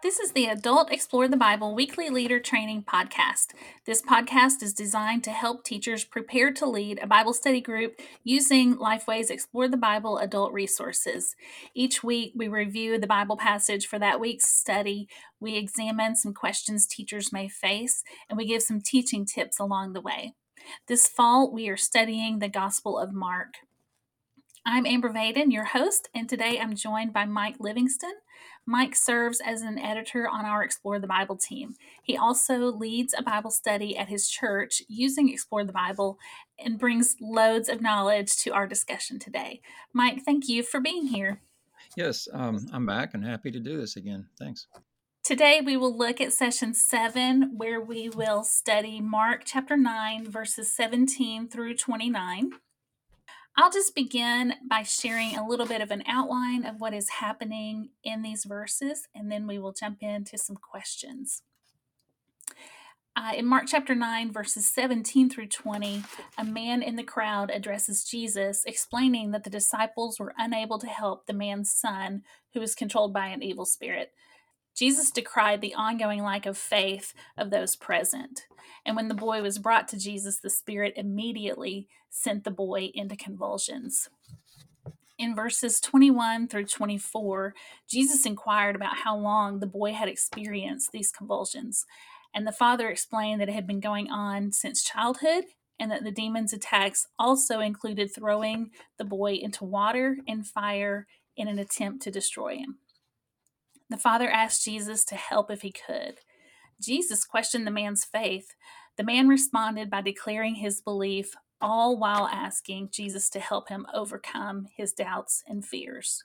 This is the Adult Explore the Bible Weekly Leader Training Podcast. This podcast is designed to help teachers prepare to lead a Bible study group using Lifeway's Explore the Bible adult resources. Each week, we review the Bible passage for that week's study, we examine some questions teachers may face, and we give some teaching tips along the way. This fall, we are studying the Gospel of Mark. I'm Amber Vaden, your host, and today I'm joined by Mike Livingstone. Mike serves as an editor on our Explore the Bible team. He also leads a Bible study at his church using Explore the Bible and brings loads of knowledge to our discussion today. Mike, thank you for being here. Yes, um, I'm back and happy to do this again. Thanks. Today, we will look at session seven, where we will study Mark chapter 9, verses 17 through 29. I'll just begin by sharing a little bit of an outline of what is happening in these verses, and then we will jump into some questions. Uh, in Mark chapter 9, verses 17 through 20, a man in the crowd addresses Jesus, explaining that the disciples were unable to help the man's son who was controlled by an evil spirit. Jesus decried the ongoing lack of faith of those present. And when the boy was brought to Jesus, the Spirit immediately sent the boy into convulsions. In verses 21 through 24, Jesus inquired about how long the boy had experienced these convulsions. And the father explained that it had been going on since childhood and that the demon's attacks also included throwing the boy into water and fire in an attempt to destroy him. The father asked Jesus to help if he could. Jesus questioned the man's faith. The man responded by declaring his belief, all while asking Jesus to help him overcome his doubts and fears.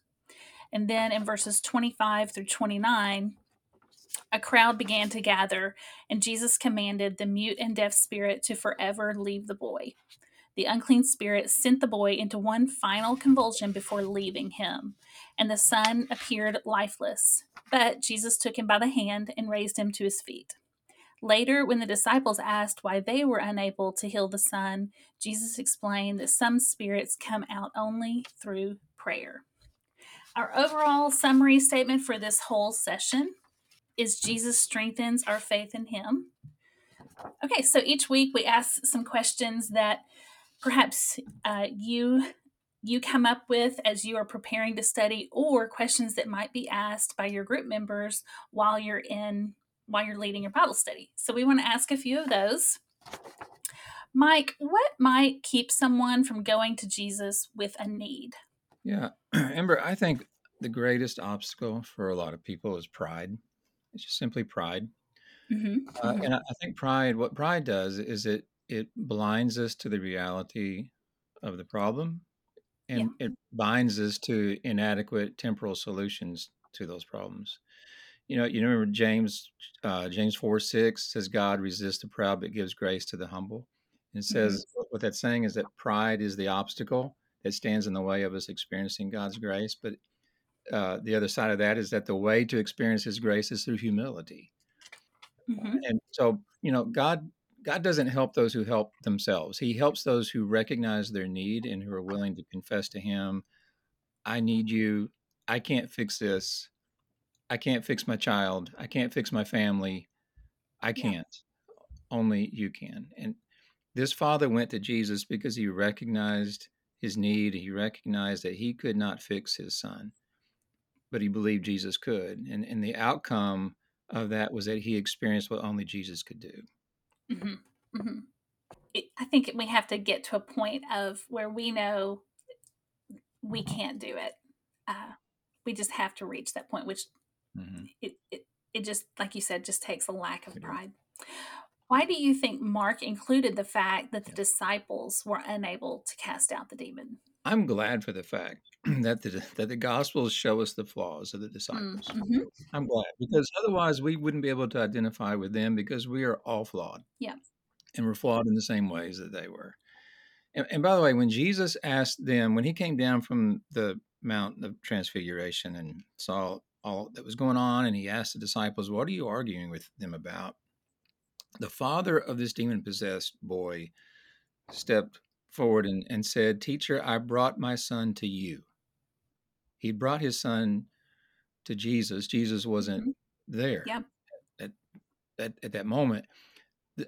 And then in verses 25 through 29, a crowd began to gather, and Jesus commanded the mute and deaf spirit to forever leave the boy. The unclean spirit sent the boy into one final convulsion before leaving him, and the son appeared lifeless. But Jesus took him by the hand and raised him to his feet. Later, when the disciples asked why they were unable to heal the son, Jesus explained that some spirits come out only through prayer. Our overall summary statement for this whole session is Jesus strengthens our faith in him. Okay, so each week we ask some questions that perhaps uh, you you come up with as you are preparing to study or questions that might be asked by your group members while you're in while you're leading your bible study. So we want to ask a few of those. Mike what might keep someone from going to jesus with a need? Yeah amber i think the greatest obstacle for a lot of people is pride. It's just simply pride. Mm-hmm. Uh, mm-hmm. and I, I think pride what pride does is it it blinds us to the reality of the problem and yeah. it binds us to inadequate temporal solutions to those problems you know you remember james uh, james 4 6 says god resists the proud but gives grace to the humble and says mm-hmm. what that's saying is that pride is the obstacle that stands in the way of us experiencing god's grace but uh, the other side of that is that the way to experience his grace is through humility mm-hmm. and so you know god God doesn't help those who help themselves. He helps those who recognize their need and who are willing to confess to Him, I need you. I can't fix this. I can't fix my child. I can't fix my family. I can't. Yeah. Only you can. And this father went to Jesus because he recognized his need. He recognized that he could not fix his son, but he believed Jesus could. And, and the outcome of that was that he experienced what only Jesus could do. Mm-hmm. Mm-hmm. It, I think we have to get to a point of where we know we can't do it. Uh, we just have to reach that point, which mm-hmm. it, it it just like you said just takes a lack of pride. Why do you think Mark included the fact that the yeah. disciples were unable to cast out the demon? I'm glad for the fact that the that the Gospels show us the flaws of the disciples. Mm-hmm. I'm glad because otherwise we wouldn't be able to identify with them because we are all flawed. Yeah, and we're flawed in the same ways that they were. And, and by the way, when Jesus asked them, when he came down from the Mount of Transfiguration and saw all that was going on, and he asked the disciples, "What are you arguing with them about?" The father of this demon possessed boy stepped forward and, and said, Teacher, I brought my son to you. He brought his son to Jesus. Jesus wasn't mm-hmm. there. Yep. At, at, at that moment.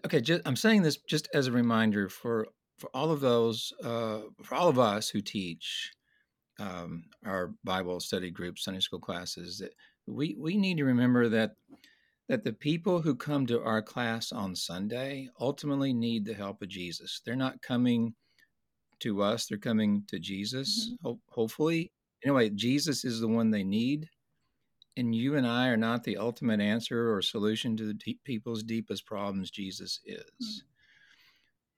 Okay, just, I'm saying this just as a reminder for for all of those, uh, for all of us who teach um, our Bible study groups, Sunday school classes, that we we need to remember that that the people who come to our class on Sunday ultimately need the help of Jesus. They're not coming to us; they're coming to Jesus. Mm-hmm. Ho- hopefully, anyway, Jesus is the one they need, and you and I are not the ultimate answer or solution to the t- people's deepest problems. Jesus is. Mm-hmm.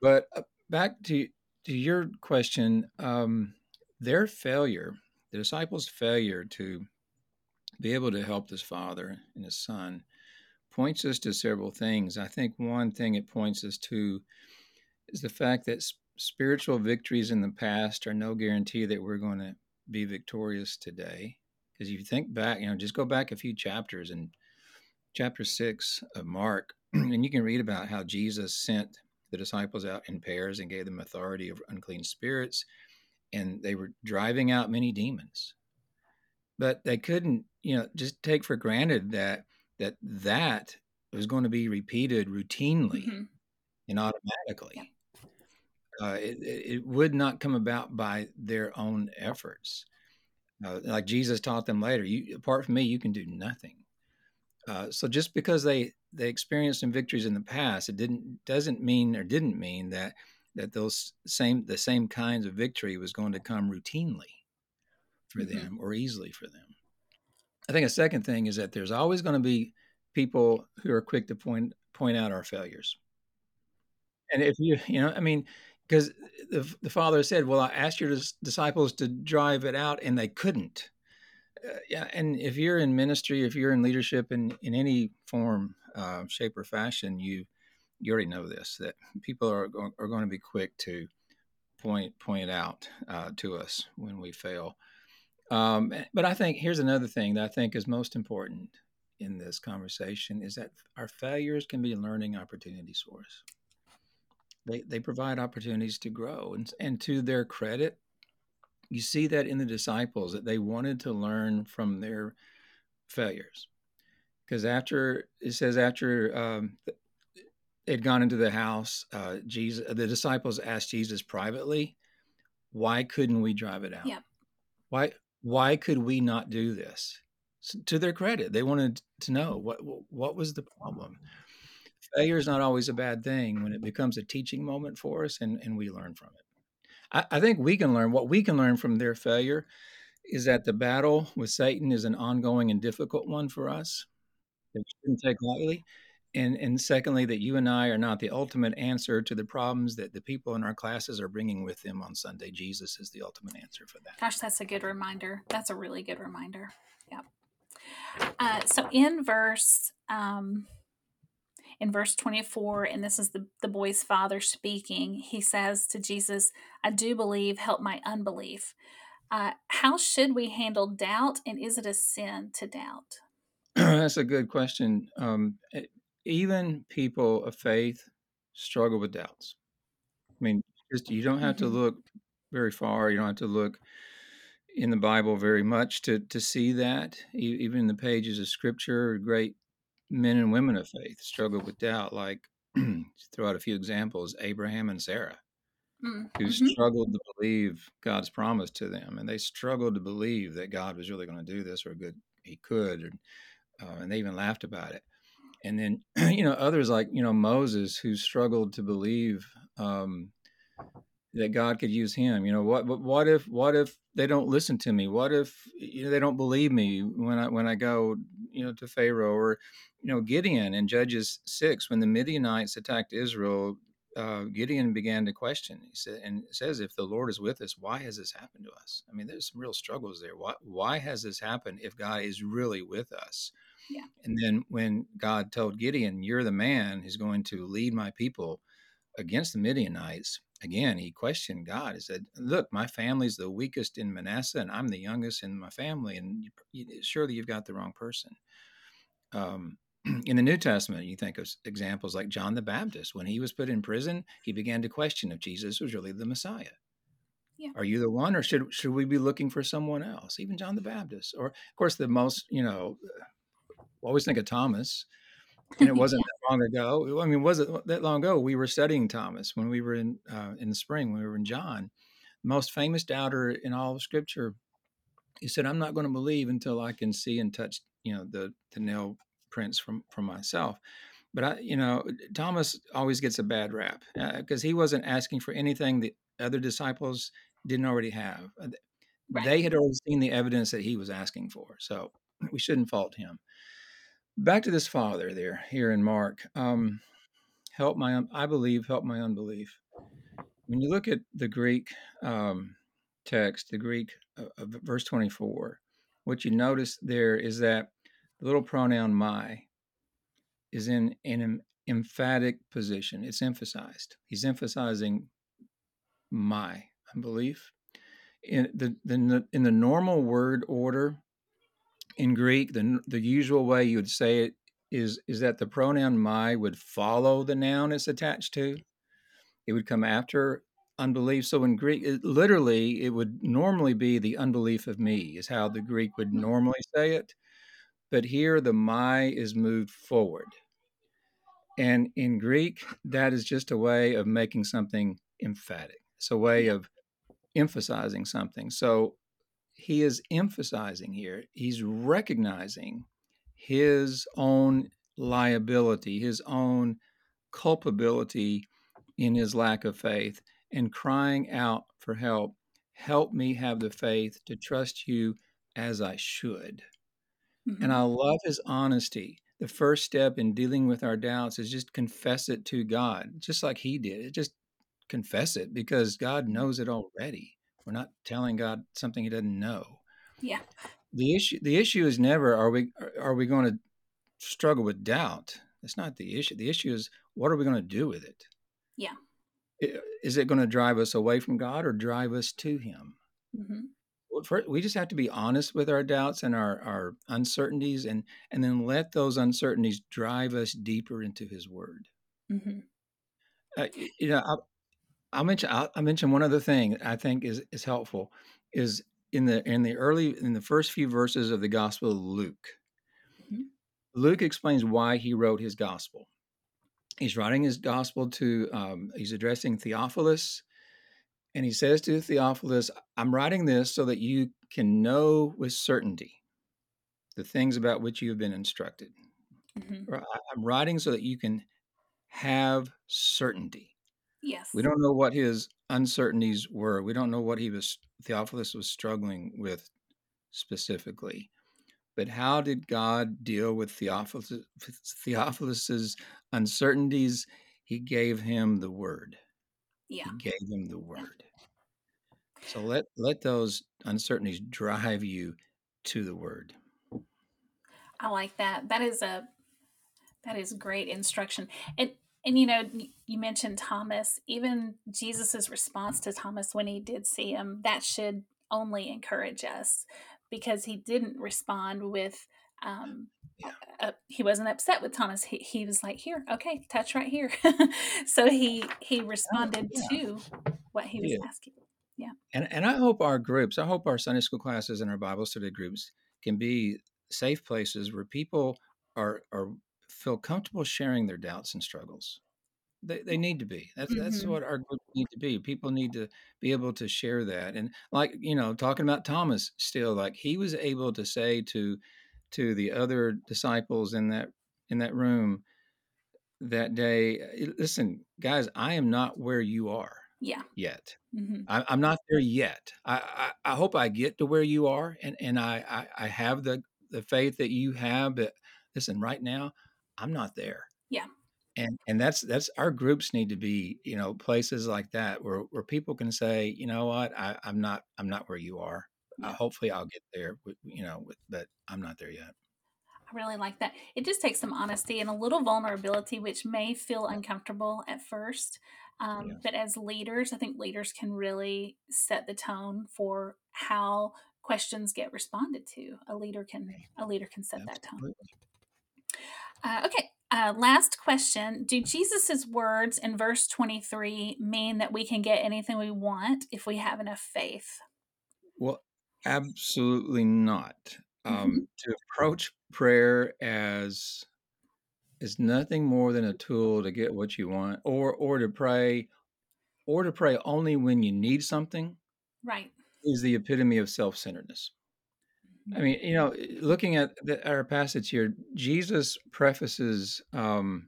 But uh, back to to your question, um, their failure, the disciples' failure to be able to help this father and his son, points us to several things. I think one thing it points us to is the fact that spiritual victories in the past are no guarantee that we're going to be victorious today. Because if you think back, you know, just go back a few chapters in chapter six of Mark, and you can read about how Jesus sent the disciples out in pairs and gave them authority over unclean spirits, and they were driving out many demons. But they couldn't, you know, just take for granted that that that was going to be repeated routinely mm-hmm. and automatically. Yeah. Uh, it, it, would not come about by their own efforts. Uh, like Jesus taught them later, you apart from me, you can do nothing. Uh, so just because they they experienced some victories in the past, it didn't doesn't mean or didn't mean that that those same the same kinds of victory was going to come routinely for mm-hmm. them or easily for them. I think a second thing is that there's always going to be people who are quick to point point out our failures. And if you you know, I mean, because the the father said, "Well, I asked your disciples to drive it out, and they couldn't." Uh, yeah, and if you're in ministry, if you're in leadership in in any form, uh, shape, or fashion, you you already know this that people are are going to be quick to point point out uh, to us when we fail. Um, eh, but I think here's another thing that I think is most important in this conversation is that our failures can be learning opportunities for us. They they provide opportunities to grow, and and to their credit, you see that in the disciples that they wanted to learn from their failures. Because after it says after um, they'd gone into the house uh, jesus the disciples asked jesus privately why couldn't we drive it out? Yeah. why why could we not do this? So to their credit they wanted to know what what was the problem failure is not always a bad thing when it becomes a teaching moment for us and, and we learn from it I, I think we can learn what we can learn from their failure is that the battle with Satan is an ongoing and difficult one for us that we shouldn't take lightly. And, and secondly, that you and I are not the ultimate answer to the problems that the people in our classes are bringing with them on Sunday. Jesus is the ultimate answer for that. Gosh, that's a good reminder. That's a really good reminder. Yeah. Uh, so in verse um, in verse 24, and this is the, the boy's father speaking, he says to Jesus, I do believe, help my unbelief. Uh, how should we handle doubt, and is it a sin to doubt? That's a good question. Um, even people of faith struggle with doubts. I mean, just you don't have mm-hmm. to look very far. You don't have to look in the Bible very much to to see that. Even in the pages of Scripture, are great men and women of faith struggle with doubt, like throw out a few examples Abraham and Sarah, mm, mm-hmm. who struggled to believe God's promise to them. And they struggled to believe that God was really going to do this or good he could. And, uh, and they even laughed about it. And then, you know, others like, you know, Moses, who struggled to believe um, that God could use him. You know, what what if what if they don't listen to me? What if you know they don't believe me when I when I go you know to Pharaoh or you know Gideon in Judges six when the Midianites attacked Israel. Uh, Gideon began to question. He said, and says, "If the Lord is with us, why has this happened to us?" I mean, there's some real struggles there. Why, why has this happened if God is really with us? Yeah. And then when God told Gideon, "You're the man who's going to lead my people against the Midianites," again, he questioned God. He said, Look, my family's the weakest in Manasseh, and I'm the youngest in my family, and you, you, surely you've got the wrong person. Um, in the New Testament, you think of examples like John the Baptist. When he was put in prison, he began to question if Jesus was really the Messiah. Yeah. Are you the one, or should should we be looking for someone else? Even John the Baptist, or of course, the most you know always think of Thomas, and it wasn't long ago. I mean, was it that long ago? We were studying Thomas when we were in uh, in the spring when we were in John, the most famous doubter in all of Scripture. He said, "I'm not going to believe until I can see and touch, you know, the the nail prints from from myself." But I, you know, Thomas always gets a bad rap because uh, he wasn't asking for anything the other disciples didn't already have. Uh, right. They had already seen the evidence that he was asking for, so we shouldn't fault him. Back to this father there here in Mark. Um, help my, I believe, help my unbelief. When you look at the Greek um, text, the Greek uh, verse 24, what you notice there is that the little pronoun my is in an emphatic position. It's emphasized. He's emphasizing my unbelief. In the, the in the normal word order in Greek, the the usual way you would say it is is that the pronoun my would follow the noun it's attached to. It would come after unbelief. So in Greek, it, literally, it would normally be the unbelief of me is how the Greek would mm-hmm. normally say it. But here, the my is moved forward. And in Greek, that is just a way of making something emphatic. It's a way of emphasizing something. So he is emphasizing here, he's recognizing his own liability, his own culpability in his lack of faith, and crying out for help. Help me have the faith to trust you as I should. Mm-hmm. And I love his honesty. The first step in dealing with our doubts is just confess it to God, just like he did. Just confess it because God mm-hmm. knows it already. We're not telling God something he doesn't know. Yeah. The issue the issue is never are we are we going to struggle with doubt? That's not the issue. The issue is what are we going to do with it? Yeah. Is it going to drive us away from God or drive us to him? Mm-hmm we just have to be honest with our doubts and our, our uncertainties and and then let those uncertainties drive us deeper into his word mm-hmm. uh, you know I'll, mention I'll, I'll, mention one other thing i think is is helpful is in the in the early in the first few verses of the gospel of luke mm-hmm. luke explains why he wrote his gospel he's writing his gospel to um, he's addressing theophilus and he says to Theophilus, I'm writing this so that you can know with certainty the things about which you have been instructed. Mm-hmm. I'm writing so that you can have certainty. Yes. We don't know what his uncertainties were. We don't know what he was Theophilus was struggling with specifically. But how did God deal with Theophilus, Theophilus's uncertainties? He gave him the word. Yeah. He gave him the word. So let let those uncertainties drive you to the word. I like that. That is a that is great instruction. And and you know, you mentioned Thomas. Even Jesus's response to Thomas when he did see him, that should only encourage us because he didn't respond with um, yeah. uh, he wasn't upset with Thomas. He, he was like, "Here, okay, touch right here." so he he oh, responded yeah. to what he was yeah. asking. Yeah. And and I hope our groups, I hope our Sunday school classes and our Bible study groups can be safe places where people are are feel comfortable sharing their doubts and struggles. They, they need to be. That's mm-hmm. that's what our group need to be. People need to be able to share that. And like you know, talking about Thomas, still like he was able to say to to the other disciples in that in that room that day, listen, guys, I am not where you are. Yeah. Yet. Mm-hmm. I, am not there yet. I, I, I, hope I get to where you are, and and I, I, I have the the faith that you have. But listen, right now, I'm not there. Yeah. And and that's that's our groups need to be you know places like that where where people can say you know what I, I'm not I'm not where you are. Uh, yeah. Uh, hopefully I'll get there. With, you know, with, but I'm not there yet. I really like that. It just takes some honesty and a little vulnerability, which may feel uncomfortable at first. Um, yes. But as leaders, I think leaders can really set the tone for how questions get responded to. A leader can a leader can set Absolutely. that tone. Uh, okay, uh, last question: Do Jesus's words in verse twenty three mean that we can get anything we want if we have enough faith? Well, absolutely not. um, mm-hmm. to approach prayer as is nothing more than a tool to get what you want, or or to pray, or to pray only when you need something. Right. Is the epitome of self centeredness. I mean, you know, looking at the, our passage here, Jesus prefaces um,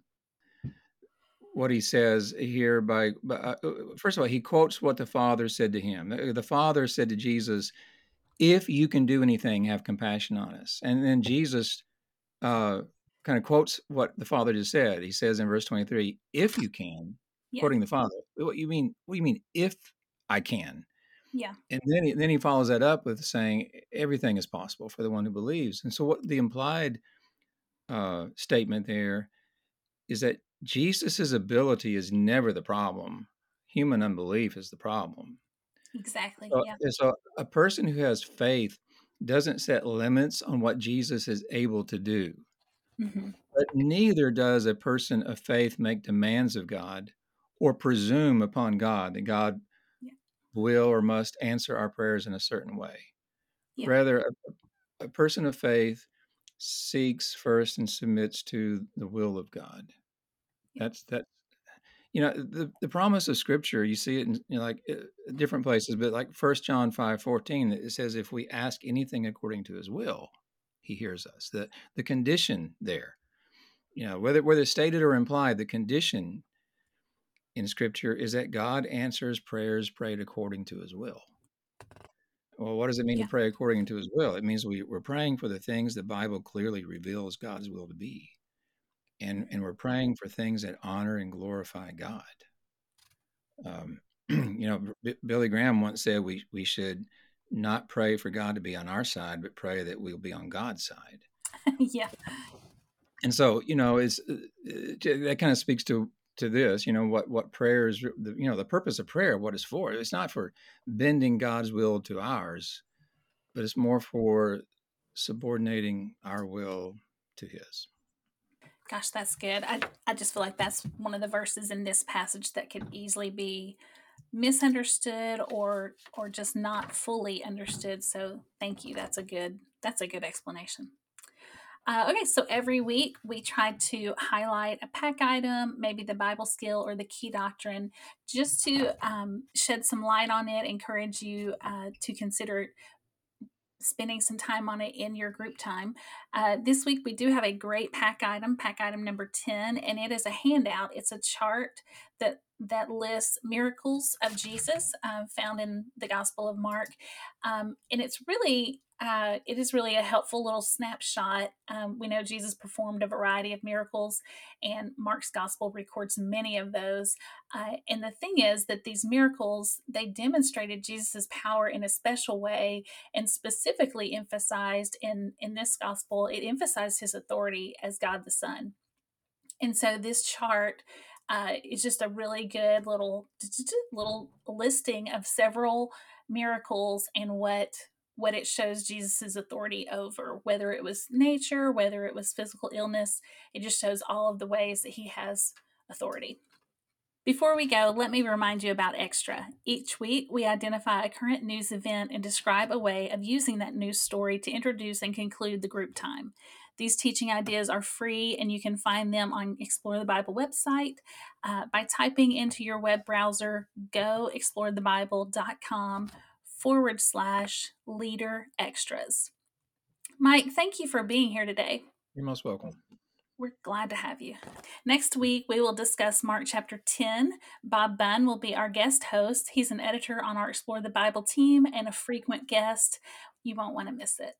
what he says here by, by uh, uh, first of all, he quotes what the Father said to him. The, the Father said to Jesus, "If you can do anything, have compassion on us." And then Jesus uh, kind of quotes what the Father just said. He says in verse twenty-three, "If you can," yeah. quoting the Father. What you mean? What do you mean? If I can? Yeah. And then he, then he follows that up with saying everything is possible for the one who believes. And so what the implied uh, statement there is that Jesus's ability is never the problem. Human unbelief is the problem. Exactly. So, yeah. So a person who has faith doesn't set limits on what Jesus is able to do. Mm-hmm. But neither does a person of faith make demands of God or presume upon God that God will or must answer our prayers in a certain way. Yeah. Rather, a, a person of faith seeks first and submits to the will of God. That's that. You know, the, the promise of Scripture, you see it in you know, like uh, different places, but like First John five fourteen, it says, "If we ask anything according to His will, He hears us." The the condition there, you know, whether whether stated or implied, the condition in Scripture is that God answers prayers prayed according to His will. Well, what does it mean yeah. to pray according to His will? It means we, we're praying for the things the Bible clearly reveals God's will to be, and and we're praying for things that honor and glorify God. Um, you know, B- Billy Graham once said we we should not pray for God to be on our side, but pray that we'll be on God's side. yeah. And so, you know, it's uh, that kind of speaks to to this you know what what prayer is you know the purpose of prayer what it's for. It's not for bending god's will to ours but it's more for subordinating our will to his. Gosh that's good. I, I just feel like that's one of the verses in this passage that could easily be misunderstood or or just not fully understood. So thank you. That's a good that's a good explanation uh, okay, so every week we try to highlight a pack item, maybe the Bible skill or the key doctrine, just to um, shed some light on it, encourage you uh, to consider spending some time on it in your group time. Uh, this week we do have a great pack item, pack item number 10, and it is a handout. It's a chart that that lists miracles of Jesus uh, found in the Gospel of Mark. Um, and it's really uh, it is really a helpful little snapshot. Um, we know Jesus performed a variety of miracles, and Mark's gospel records many of those. Uh, and the thing is that these miracles they demonstrated Jesus' power in a special way, and specifically emphasized in in this gospel, it emphasized his authority as God the Son. And so this chart uh, is just a really good little little listing of several miracles and what what it shows Jesus's authority over, whether it was nature, whether it was physical illness. It just shows all of the ways that he has authority. Before we go, let me remind you about Extra. Each week, we identify a current news event and describe a way of using that news story to introduce and conclude the group time. These teaching ideas are free, and you can find them on Explore the Bible website uh, by typing into your web browser goexplorethebible.com forward slash leader extras. Mike, thank you for being here today. You're most welcome. We're glad to have you. Next week, we will discuss Mark chapter 10. Bob Bunn will be our guest host. He's an editor on our Explore the Bible team and a frequent guest. You won't want to miss it.